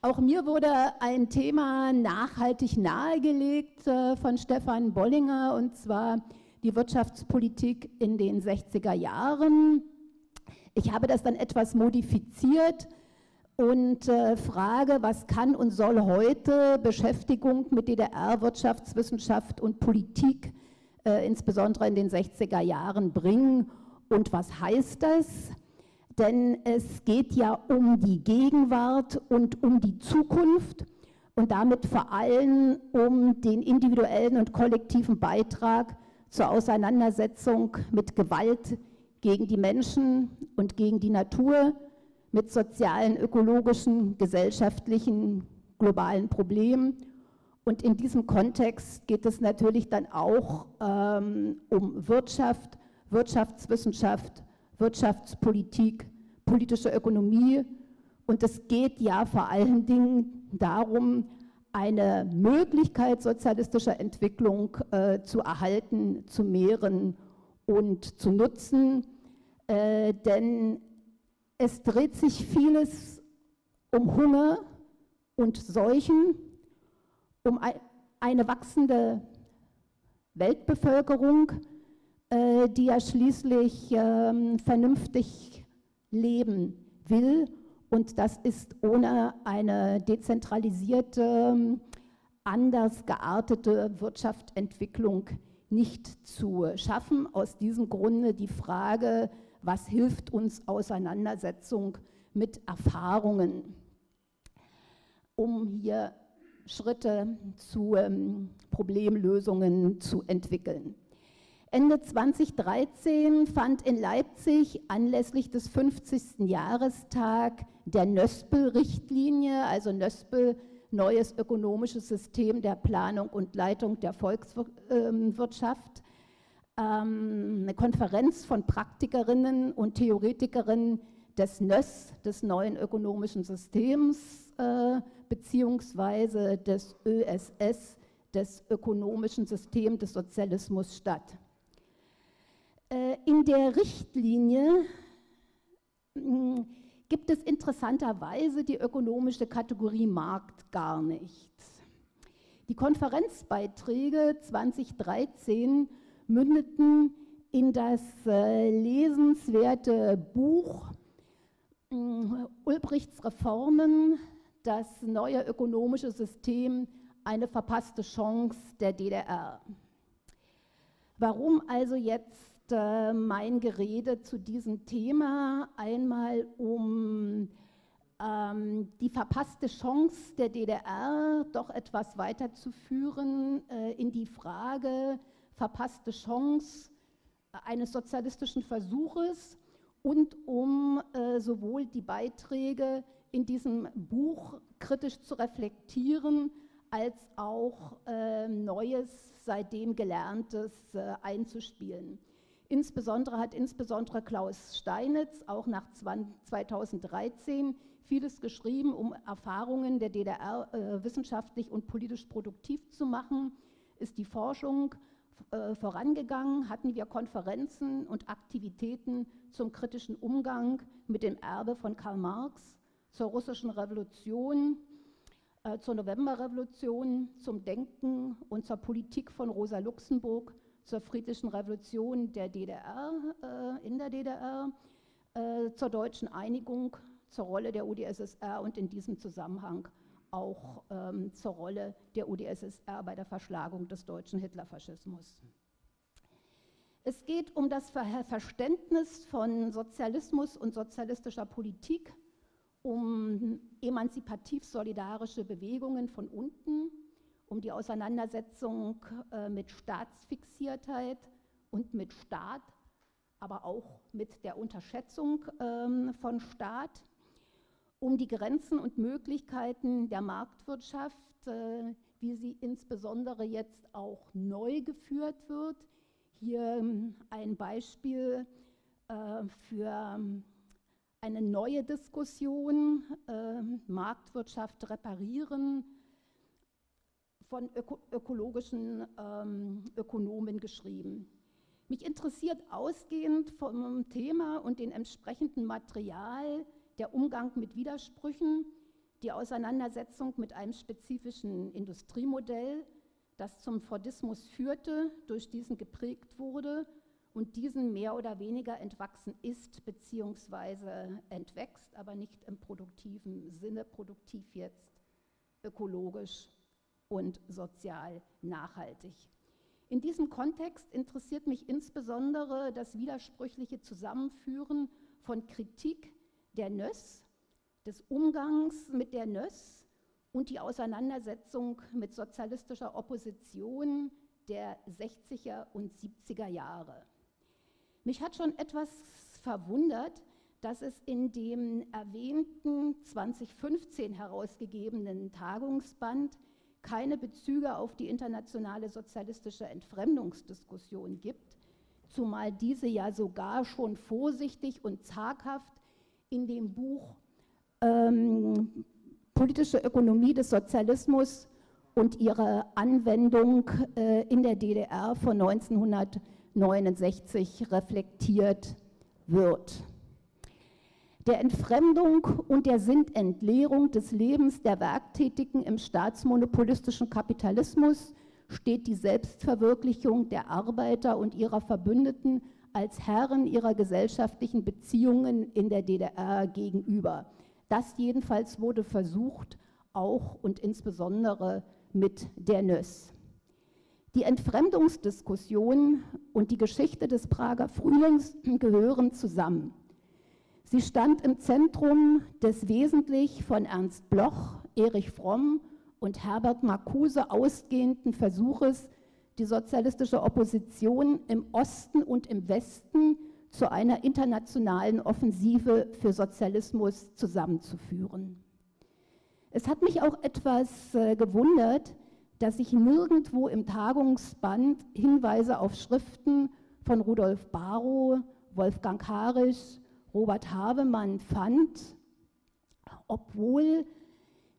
Auch mir wurde ein Thema nachhaltig nahegelegt äh, von Stefan Bollinger, und zwar die Wirtschaftspolitik in den 60er Jahren. Ich habe das dann etwas modifiziert und äh, frage, was kann und soll heute Beschäftigung mit DDR-Wirtschaftswissenschaft und Politik, äh, insbesondere in den 60er Jahren, bringen und was heißt das? Denn es geht ja um die Gegenwart und um die Zukunft und damit vor allem um den individuellen und kollektiven Beitrag zur Auseinandersetzung mit Gewalt gegen die Menschen und gegen die Natur, mit sozialen, ökologischen, gesellschaftlichen, globalen Problemen. Und in diesem Kontext geht es natürlich dann auch ähm, um Wirtschaft, Wirtschaftswissenschaft, Wirtschaftspolitik, politische Ökonomie. Und es geht ja vor allen Dingen darum, eine Möglichkeit sozialistischer Entwicklung äh, zu erhalten, zu mehren und zu nutzen. Äh, denn es dreht sich vieles um Hunger und Seuchen, um ein, eine wachsende Weltbevölkerung, äh, die ja schließlich ähm, vernünftig leben will. Und das ist ohne eine dezentralisierte, anders geartete Wirtschaftsentwicklung nicht zu schaffen. Aus diesem Grunde die Frage, was hilft uns Auseinandersetzung mit Erfahrungen, um hier Schritte zu ähm, Problemlösungen zu entwickeln. Ende 2013 fand in Leipzig anlässlich des 50. Jahrestag der Nöspel-Richtlinie, also Nöspel, neues ökonomisches System der Planung und Leitung der Volkswirtschaft, ähm, eine Konferenz von Praktikerinnen und Theoretikerinnen des NÖS, des neuen ökonomischen Systems, äh, beziehungsweise des ÖSS, des ökonomischen Systems des Sozialismus statt. Äh, in der Richtlinie hm, gibt es interessanterweise die ökonomische Kategorie Markt gar nicht. Die Konferenzbeiträge 2013 mündeten in das äh, lesenswerte Buch hm, Ulbrichts Reformen, das neue ökonomische System, eine verpasste Chance der DDR. Warum also jetzt äh, mein Gerede zu diesem Thema einmal um ähm, die verpasste Chance der DDR doch etwas weiterzuführen äh, in die Frage verpasste Chance eines sozialistischen Versuches und um äh, sowohl die Beiträge in diesem Buch kritisch zu reflektieren, als auch äh, Neues, seitdem Gelerntes äh, einzuspielen. Insbesondere hat insbesondere Klaus Steinitz auch nach 2013 vieles geschrieben, um Erfahrungen der DDR äh, wissenschaftlich und politisch produktiv zu machen. Ist die Forschung äh, vorangegangen, hatten wir Konferenzen und Aktivitäten zum kritischen Umgang mit dem Erbe von Karl Marx, zur russischen Revolution, äh, zur Novemberrevolution, zum Denken und zur Politik von Rosa Luxemburg, zur friedlichen Revolution der DDR, äh, in der DDR, äh, zur deutschen Einigung, zur Rolle der UdSSR und in diesem Zusammenhang auch ähm, zur Rolle der UdSSR bei der Verschlagung des deutschen Hitlerfaschismus. Es geht um das Verständnis von Sozialismus und sozialistischer Politik, um emanzipativ-solidarische Bewegungen von unten, um die Auseinandersetzung äh, mit Staatsfixiertheit und mit Staat, aber auch mit der Unterschätzung ähm, von Staat, um die Grenzen und Möglichkeiten der Marktwirtschaft, äh, wie sie insbesondere jetzt auch neu geführt wird. Hier ähm, ein Beispiel äh, für ähm, eine neue Diskussion, äh, Marktwirtschaft reparieren, von öko ökologischen ähm, Ökonomen geschrieben. Mich interessiert ausgehend vom Thema und dem entsprechenden Material der Umgang mit Widersprüchen, die Auseinandersetzung mit einem spezifischen Industriemodell, das zum Fordismus führte, durch diesen geprägt wurde und diesen mehr oder weniger entwachsen ist bzw. entwächst, aber nicht im produktiven Sinne, produktiv jetzt ökologisch und sozial nachhaltig. In diesem Kontext interessiert mich insbesondere das widersprüchliche Zusammenführen von Kritik der Nöss, des Umgangs mit der Nöss und die Auseinandersetzung mit sozialistischer Opposition der 60er und 70er Jahre. Mich hat schon etwas verwundert, dass es in dem erwähnten 2015 herausgegebenen Tagungsband keine Bezüge auf die internationale sozialistische Entfremdungsdiskussion gibt, zumal diese ja sogar schon vorsichtig und zaghaft in dem Buch ähm, Politische Ökonomie des Sozialismus und ihre Anwendung äh, in der DDR von 1900 69 reflektiert wird. Der Entfremdung und der Sinnentleerung des Lebens der Werktätigen im staatsmonopolistischen Kapitalismus steht die Selbstverwirklichung der Arbeiter und ihrer Verbündeten als Herren ihrer gesellschaftlichen Beziehungen in der DDR gegenüber. Das jedenfalls wurde versucht, auch und insbesondere mit der Nöss. Die Entfremdungsdiskussion und die Geschichte des Prager Frühlings gehören zusammen. Sie stand im Zentrum des wesentlich von Ernst Bloch, Erich Fromm und Herbert Marcuse ausgehenden Versuches, die sozialistische Opposition im Osten und im Westen zu einer internationalen Offensive für Sozialismus zusammenzuführen. Es hat mich auch etwas äh, gewundert, dass sich nirgendwo im Tagungsband Hinweise auf Schriften von Rudolf Barrow, Wolfgang Harisch, Robert Havemann fand, obwohl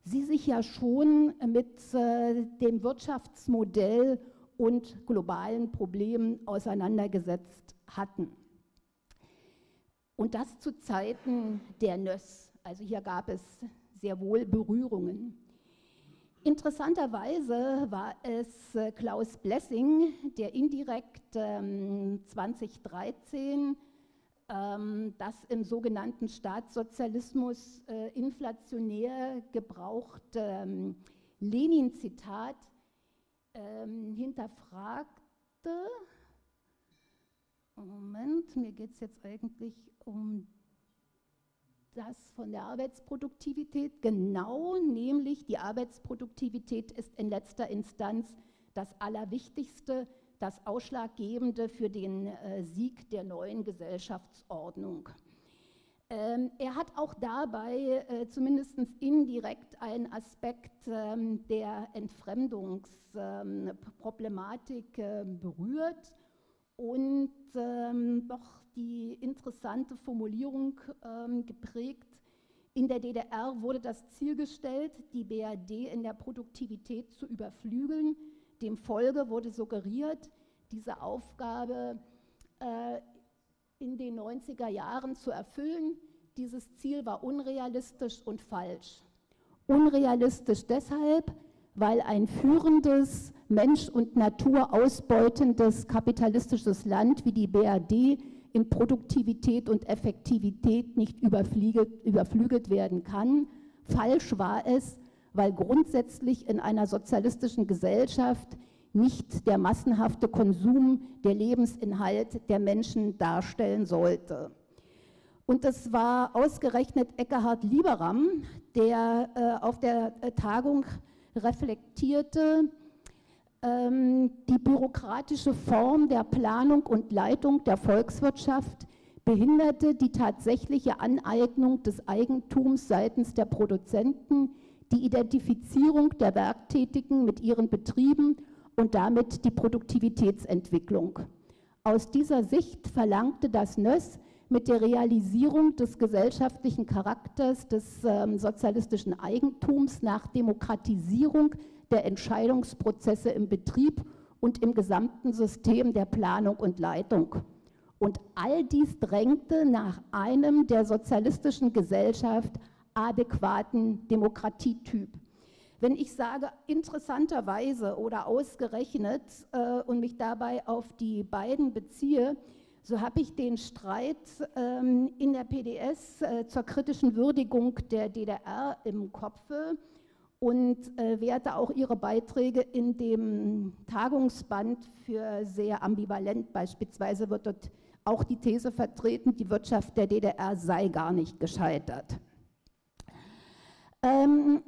sie sich ja schon mit äh, dem Wirtschaftsmodell und globalen Problemen auseinandergesetzt hatten. Und das zu Zeiten der Nöss. Also hier gab es sehr wohl Berührungen. Interessanterweise war es äh, Klaus Blessing, der indirekt ähm, 2013 ähm, das im sogenannten Staatssozialismus äh, inflationär gebrauchte ähm, Lenin-Zitat ähm, hinterfragte. Moment, mir geht es jetzt eigentlich um das von der Arbeitsproduktivität, genau, nämlich die Arbeitsproduktivität ist in letzter Instanz das Allerwichtigste, das Ausschlaggebende für den äh, Sieg der neuen Gesellschaftsordnung. Ähm, er hat auch dabei äh, zumindest indirekt einen Aspekt ähm, der Entfremdungsproblematik ähm, äh, berührt und doch die interessante Formulierung geprägt. In der DDR wurde das Ziel gestellt, die BRD in der Produktivität zu überflügeln. Demfolge wurde suggeriert, diese Aufgabe äh, in den 90er Jahren zu erfüllen. Dieses Ziel war unrealistisch und falsch. Unrealistisch deshalb, weil ein führendes, Mensch und Natur ausbeutendes kapitalistisches Land wie die BRD in Produktivität und Effektivität nicht überflügelt werden kann. Falsch war es, weil grundsätzlich in einer sozialistischen Gesellschaft nicht der massenhafte Konsum der Lebensinhalt der Menschen darstellen sollte. Und es war ausgerechnet Eckhard Lieberam, der äh, auf der äh, Tagung reflektierte, ähm, die bürokratische Form der Planung und Leitung der Volkswirtschaft behinderte die tatsächliche Aneignung des Eigentums seitens der Produzenten, die Identifizierung der Werktätigen mit ihren Betrieben und damit die Produktivitätsentwicklung. Aus dieser Sicht verlangte das NÖS mit der Realisierung des gesellschaftlichen Charakters des ähm, sozialistischen Eigentums nach Demokratisierung der Entscheidungsprozesse im Betrieb und im gesamten System der Planung und Leitung. Und all dies drängte nach einem der sozialistischen Gesellschaft adäquaten Demokratietyp. Wenn ich sage interessanterweise oder ausgerechnet äh, und mich dabei auf die beiden beziehe, so habe ich den Streit ähm, in der PDS äh, zur kritischen Würdigung der DDR im Kopfe und äh, werte auch ihre Beiträge in dem Tagungsband für sehr ambivalent. Beispielsweise wird dort auch die These vertreten, die Wirtschaft der DDR sei gar nicht gescheitert. Ähm,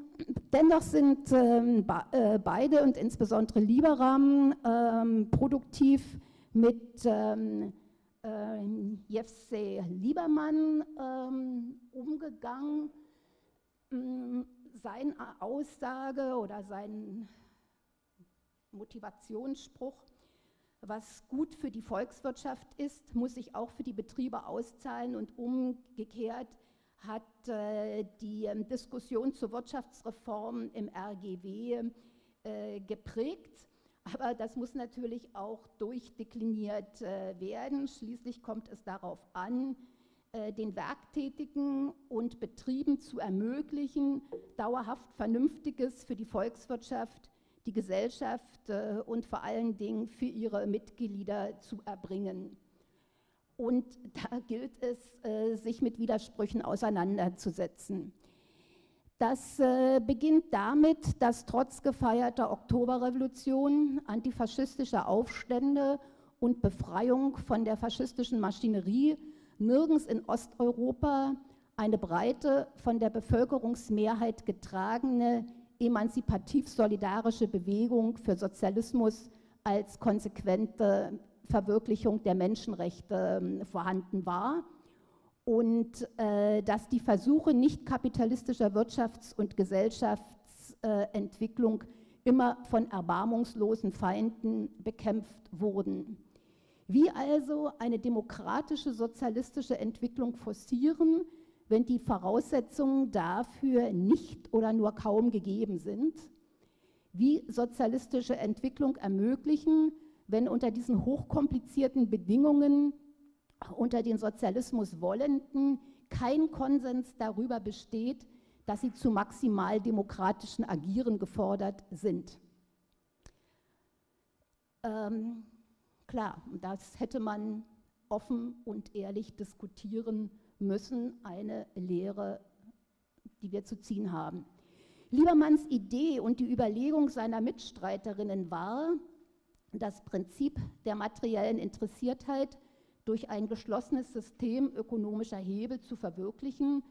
dennoch sind ähm, äh, beide und insbesondere Liberam ähm, produktiv mit ähm, äh, Jefse Liebermann ähm, umgegangen. Mm, seine Aussage oder sein Motivationsspruch, was gut für die Volkswirtschaft ist, muss sich auch für die Betriebe auszahlen und umgekehrt hat äh, die äh, Diskussion zur Wirtschaftsreform im RGW äh, geprägt. Aber das muss natürlich auch durchdekliniert äh, werden. Schließlich kommt es darauf an, den Werktätigen und Betrieben zu ermöglichen, dauerhaft Vernünftiges für die Volkswirtschaft, die Gesellschaft und vor allen Dingen für ihre Mitglieder zu erbringen. Und da gilt es, äh, sich mit Widersprüchen auseinanderzusetzen. Das beginnt damit, dass trotz gefeierter Oktoberrevolution, antifaschistischer Aufstände und Befreiung von der faschistischen Maschinerie nirgends in Osteuropa eine breite, von der Bevölkerungsmehrheit getragene, emanzipativ-solidarische Bewegung für Sozialismus als konsequente Verwirklichung der Menschenrechte ähm, vorhanden war und äh, dass die Versuche nicht kapitalistischer Wirtschafts- und Gesellschaftsentwicklung immer von erbarmungslosen Feinden bekämpft wurden. Wie also eine demokratische sozialistische Entwicklung forcieren, wenn die Voraussetzungen dafür nicht oder nur kaum gegeben sind? Wie sozialistische Entwicklung ermöglichen, wenn unter diesen hochkomplizierten Bedingungen unter den Sozialismus Wollenden kein Konsens darüber besteht, dass sie zu maximal demokratischen Agieren gefordert sind? Ähm, Klar, das hätte man offen und ehrlich diskutieren müssen, eine Lehre, die wir zu ziehen haben. Liebermanns Idee und die Überlegung seiner Mitstreiterinnen war, das Prinzip der materiellen Interessiertheit durch ein geschlossenes System ökonomischer Hebel zu verwirklichen,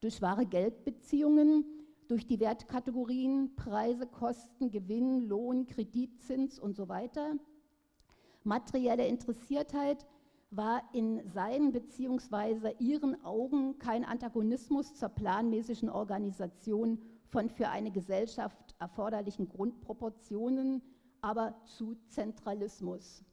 durch wahre Geldbeziehungen, durch die Wertkategorien Preise, Kosten, Gewinn, Lohn, Kredit, Zins und so weiter – Materielle Interessiertheit war in seinen bzw. ihren Augen kein Antagonismus zur planmäßigen Organisation von für eine Gesellschaft erforderlichen Grundproportionen, aber zu Zentralismus.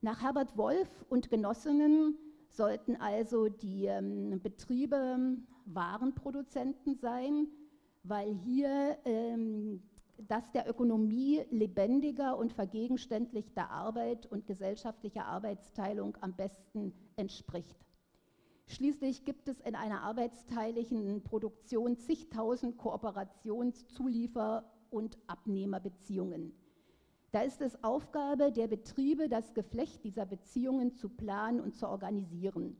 Nach Herbert Wolf und Genossinnen sollten also die ähm, Betriebe Warenproduzenten sein, weil hier ähm, das der Ökonomie lebendiger und vergegenständlichter Arbeit und gesellschaftlicher Arbeitsteilung am besten entspricht. Schließlich gibt es in einer arbeitsteiligen Produktion zigtausend Kooperations-, Zuliefer- und Abnehmerbeziehungen. Da ist es Aufgabe der Betriebe, das Geflecht dieser Beziehungen zu planen und zu organisieren.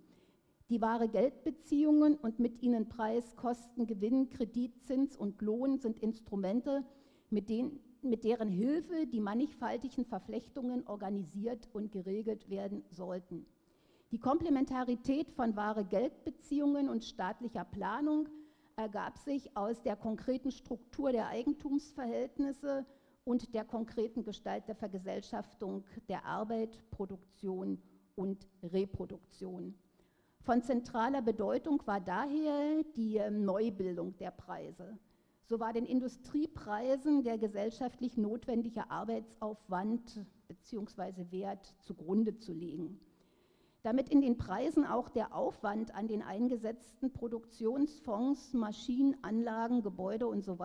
Die wahre Geldbeziehungen und mit ihnen Preis, Kosten, Gewinn, Kredit, Zins und Lohn sind Instrumente, mit, den, mit deren Hilfe die mannigfaltigen Verflechtungen organisiert und geregelt werden sollten. Die Komplementarität von wahre Geldbeziehungen und staatlicher Planung ergab sich aus der konkreten Struktur der Eigentumsverhältnisse und der konkreten Gestalt der Vergesellschaftung der Arbeit, Produktion und Reproduktion. Von zentraler Bedeutung war daher die ähm, Neubildung der Preise. So war den Industriepreisen der gesellschaftlich notwendige Arbeitsaufwand bzw. Wert zugrunde zu legen. Damit in den Preisen auch der Aufwand an den eingesetzten Produktionsfonds, Maschinen, Anlagen, Gebäude und so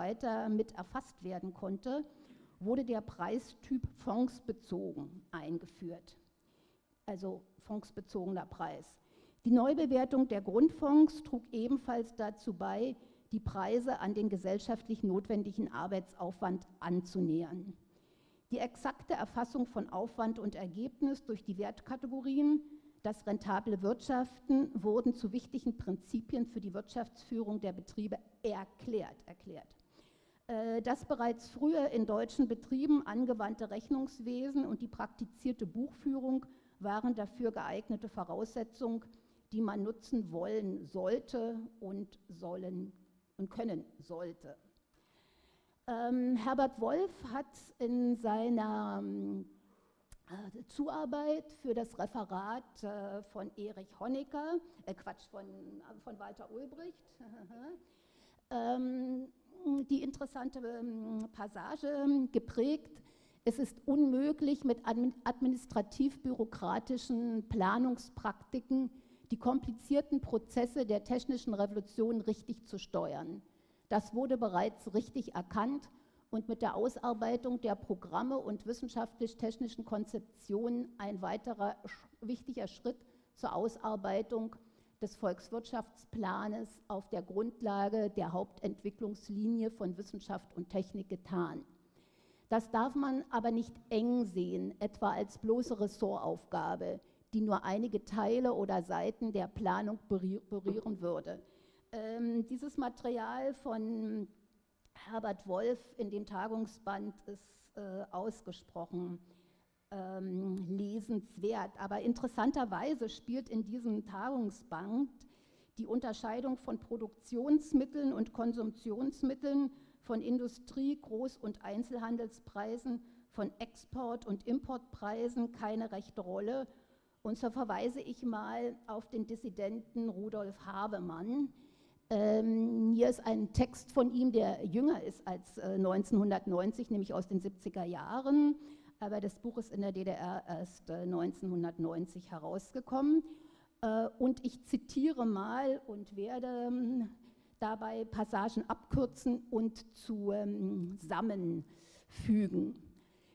mit erfasst werden konnte, wurde der Preistyp fondsbezogen eingeführt. Also fondsbezogener Preis. Die Neubewertung der Grundfonds trug ebenfalls dazu bei, die Preise an den gesellschaftlich notwendigen Arbeitsaufwand anzunähern. Die exakte Erfassung von Aufwand und Ergebnis durch die Wertkategorien, das rentable Wirtschaften wurden zu wichtigen Prinzipien für die Wirtschaftsführung der Betriebe erklärt. erklärt. Äh, das bereits früher in deutschen Betrieben angewandte Rechnungswesen und die praktizierte Buchführung waren dafür geeignete Voraussetzungen, die man nutzen wollen sollte und sollen und können sollte. Ähm, Herbert Wolf hat in seiner äh, Zuarbeit für das Referat äh, von Erich Honecker, äh, Quatsch, von, von Walter Ulbricht, ähm, die interessante ähm, Passage geprägt, es ist unmöglich, mit administrativ-bürokratischen Planungspraktiken die komplizierten Prozesse der technischen Revolution richtig zu steuern. Das wurde bereits richtig erkannt und mit der Ausarbeitung der Programme und wissenschaftlich-technischen Konzeptionen ein weiterer wichtiger Schritt zur Ausarbeitung des Volkswirtschaftsplanes auf der Grundlage der Hauptentwicklungslinie von Wissenschaft und Technik getan. Das darf man aber nicht eng sehen, etwa als bloße Ressortaufgabe, die nur einige Teile oder Seiten der Planung berühren würde. Ähm, dieses Material von Herbert Wolf in dem Tagungsband ist äh, ausgesprochen ähm, lesenswert. Aber interessanterweise spielt in diesem Tagungsband die Unterscheidung von Produktionsmitteln und Konsumtionsmitteln von Industrie-, Groß- und Einzelhandelspreisen, von Export- und Importpreisen keine rechte Rolle. Und so verweise ich mal auf den Dissidenten Rudolf Havemann. Ähm, hier ist ein Text von ihm, der jünger ist als äh, 1990, nämlich aus den 70er Jahren. Aber das Buch ist in der DDR erst äh, 1990 herausgekommen. Äh, und ich zitiere mal und werde ähm, dabei Passagen abkürzen und zusammenfügen. Ähm,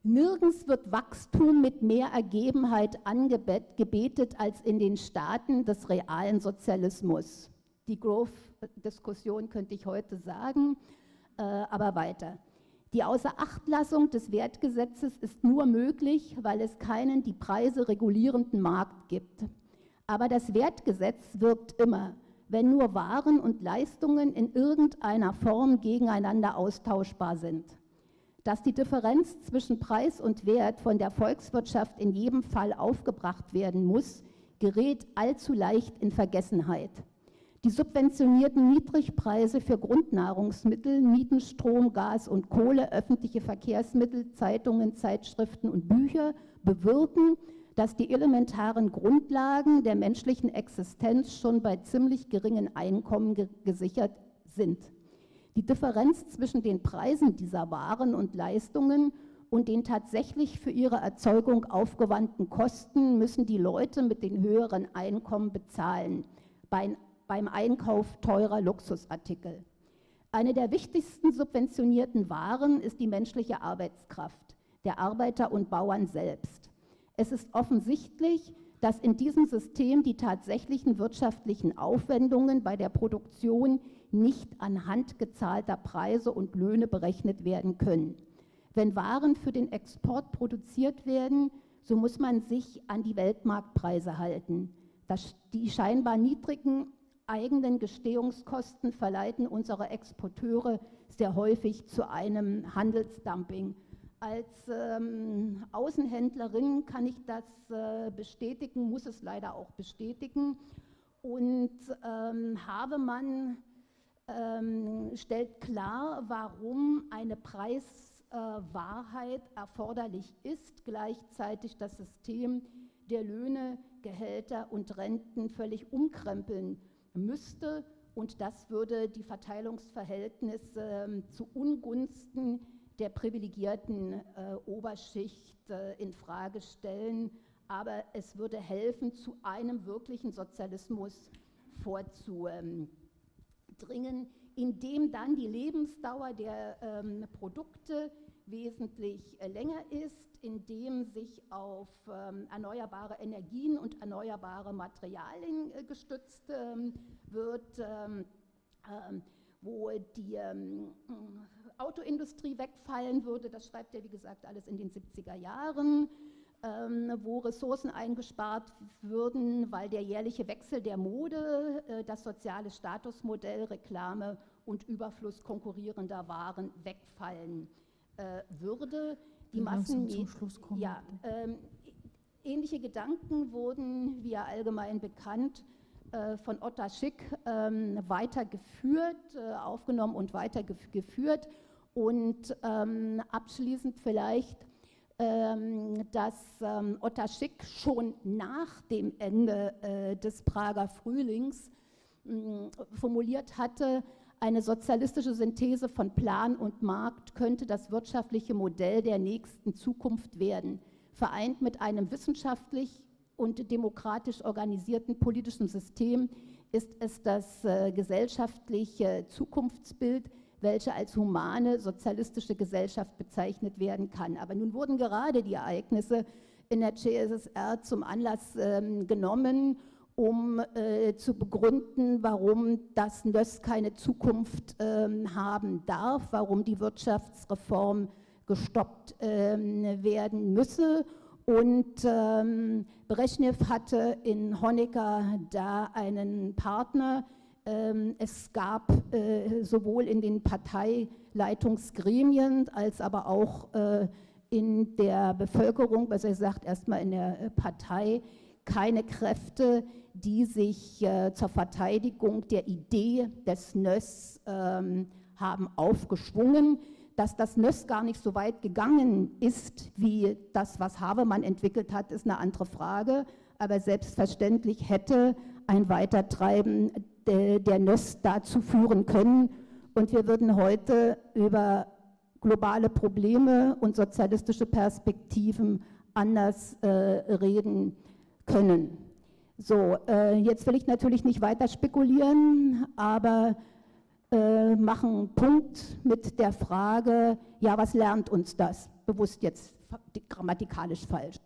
Nirgends wird Wachstum mit mehr Ergebenheit angebetet als in den Staaten des realen Sozialismus. Die Growth-Diskussion könnte ich heute sagen, äh, aber weiter. Die Außerachtlassung des Wertgesetzes ist nur möglich, weil es keinen die Preise regulierenden Markt gibt. Aber das Wertgesetz wirkt immer wenn nur Waren und Leistungen in irgendeiner Form gegeneinander austauschbar sind. Dass die Differenz zwischen Preis und Wert von der Volkswirtschaft in jedem Fall aufgebracht werden muss, gerät allzu leicht in Vergessenheit. Die subventionierten Niedrigpreise für Grundnahrungsmittel, Mieten, Strom, Gas und Kohle, öffentliche Verkehrsmittel, Zeitungen, Zeitschriften und Bücher bewirken, dass die elementaren Grundlagen der menschlichen Existenz schon bei ziemlich geringen Einkommen ge gesichert sind. Die Differenz zwischen den Preisen dieser Waren und Leistungen und den tatsächlich für ihre Erzeugung aufgewandten Kosten müssen die Leute mit den höheren Einkommen bezahlen bei, beim Einkauf teurer Luxusartikel. Eine der wichtigsten subventionierten Waren ist die menschliche Arbeitskraft, der Arbeiter und Bauern selbst. Es ist offensichtlich, dass in diesem System die tatsächlichen wirtschaftlichen Aufwendungen bei der Produktion nicht anhand gezahlter Preise und Löhne berechnet werden können. Wenn Waren für den Export produziert werden, so muss man sich an die Weltmarktpreise halten. Das, die scheinbar niedrigen eigenen Gestehungskosten verleiten unsere Exporteure sehr häufig zu einem Handelsdumping als ähm, Außenhändlerin kann ich das äh, bestätigen, muss es leider auch bestätigen. Und ähm, Havemann ähm, stellt klar, warum eine Preiswahrheit äh, erforderlich ist, gleichzeitig das System der Löhne, Gehälter und Renten völlig umkrempeln müsste. Und das würde die Verteilungsverhältnisse äh, zu Ungunsten der privilegierten äh, Oberschicht äh, in Frage stellen, aber es würde helfen, zu einem wirklichen Sozialismus vorzudringen, in dem dann die Lebensdauer der ähm, Produkte wesentlich äh, länger ist, in dem sich auf ähm, erneuerbare Energien und erneuerbare Materialien äh, gestützt ähm, wird ähm, wo die ähm, Autoindustrie wegfallen würde. Das schreibt er, wie gesagt, alles in den 70er Jahren. Ähm, wo Ressourcen eingespart würden, weil der jährliche Wechsel der Mode, äh, das soziale Statusmodell, Reklame und Überfluss konkurrierender Waren wegfallen äh, würde. Die Massen, ja, ähm, ähnliche Gedanken wurden, wie ja allgemein bekannt, äh, von Otta Schick ähm, weitergeführt, äh, aufgenommen und weitergeführt. Und ähm, abschließend vielleicht ähm, dass ähm, Otta Schick schon nach dem Ende äh, des Prager Frühlings formuliert hatte, eine sozialistische Synthese von Plan und Markt könnte das wirtschaftliche Modell der nächsten Zukunft werden, vereint mit einem wissenschaftlich und demokratisch organisierten politischen System ist es das äh, gesellschaftliche Zukunftsbild, welche als humane sozialistische Gesellschaft bezeichnet werden kann. Aber nun wurden gerade die Ereignisse in der CSSR zum Anlass ähm, genommen, um äh, zu begründen, warum das NÖS keine Zukunft ähm, haben darf, warum die Wirtschaftsreform gestoppt ähm, werden müsse. Und ähm, Brezhnev hatte in Honecker da einen Partner, ähm, es gab äh, sowohl in den Parteileitungsgremien als aber auch äh, in der Bevölkerung, besser gesagt erstmal in der Partei, keine Kräfte, die sich zur Verteidigung der Idee des NÖS ähm, haben aufgeschwungen. Dass das NÖS gar nicht so weit gegangen ist, wie das, was Havemann entwickelt hat, ist eine andere Frage. Aber selbstverständlich hätte ein Weitertreiben der, der NÖS dazu führen können. Und wir würden heute über globale Probleme und sozialistische Perspektiven anders äh, reden können. So, äh, jetzt will ich natürlich nicht weiter spekulieren, aber äh, machen Punkt mit der Frage, ja, was lernt uns das? Bewusst jetzt grammatikalisch falsch.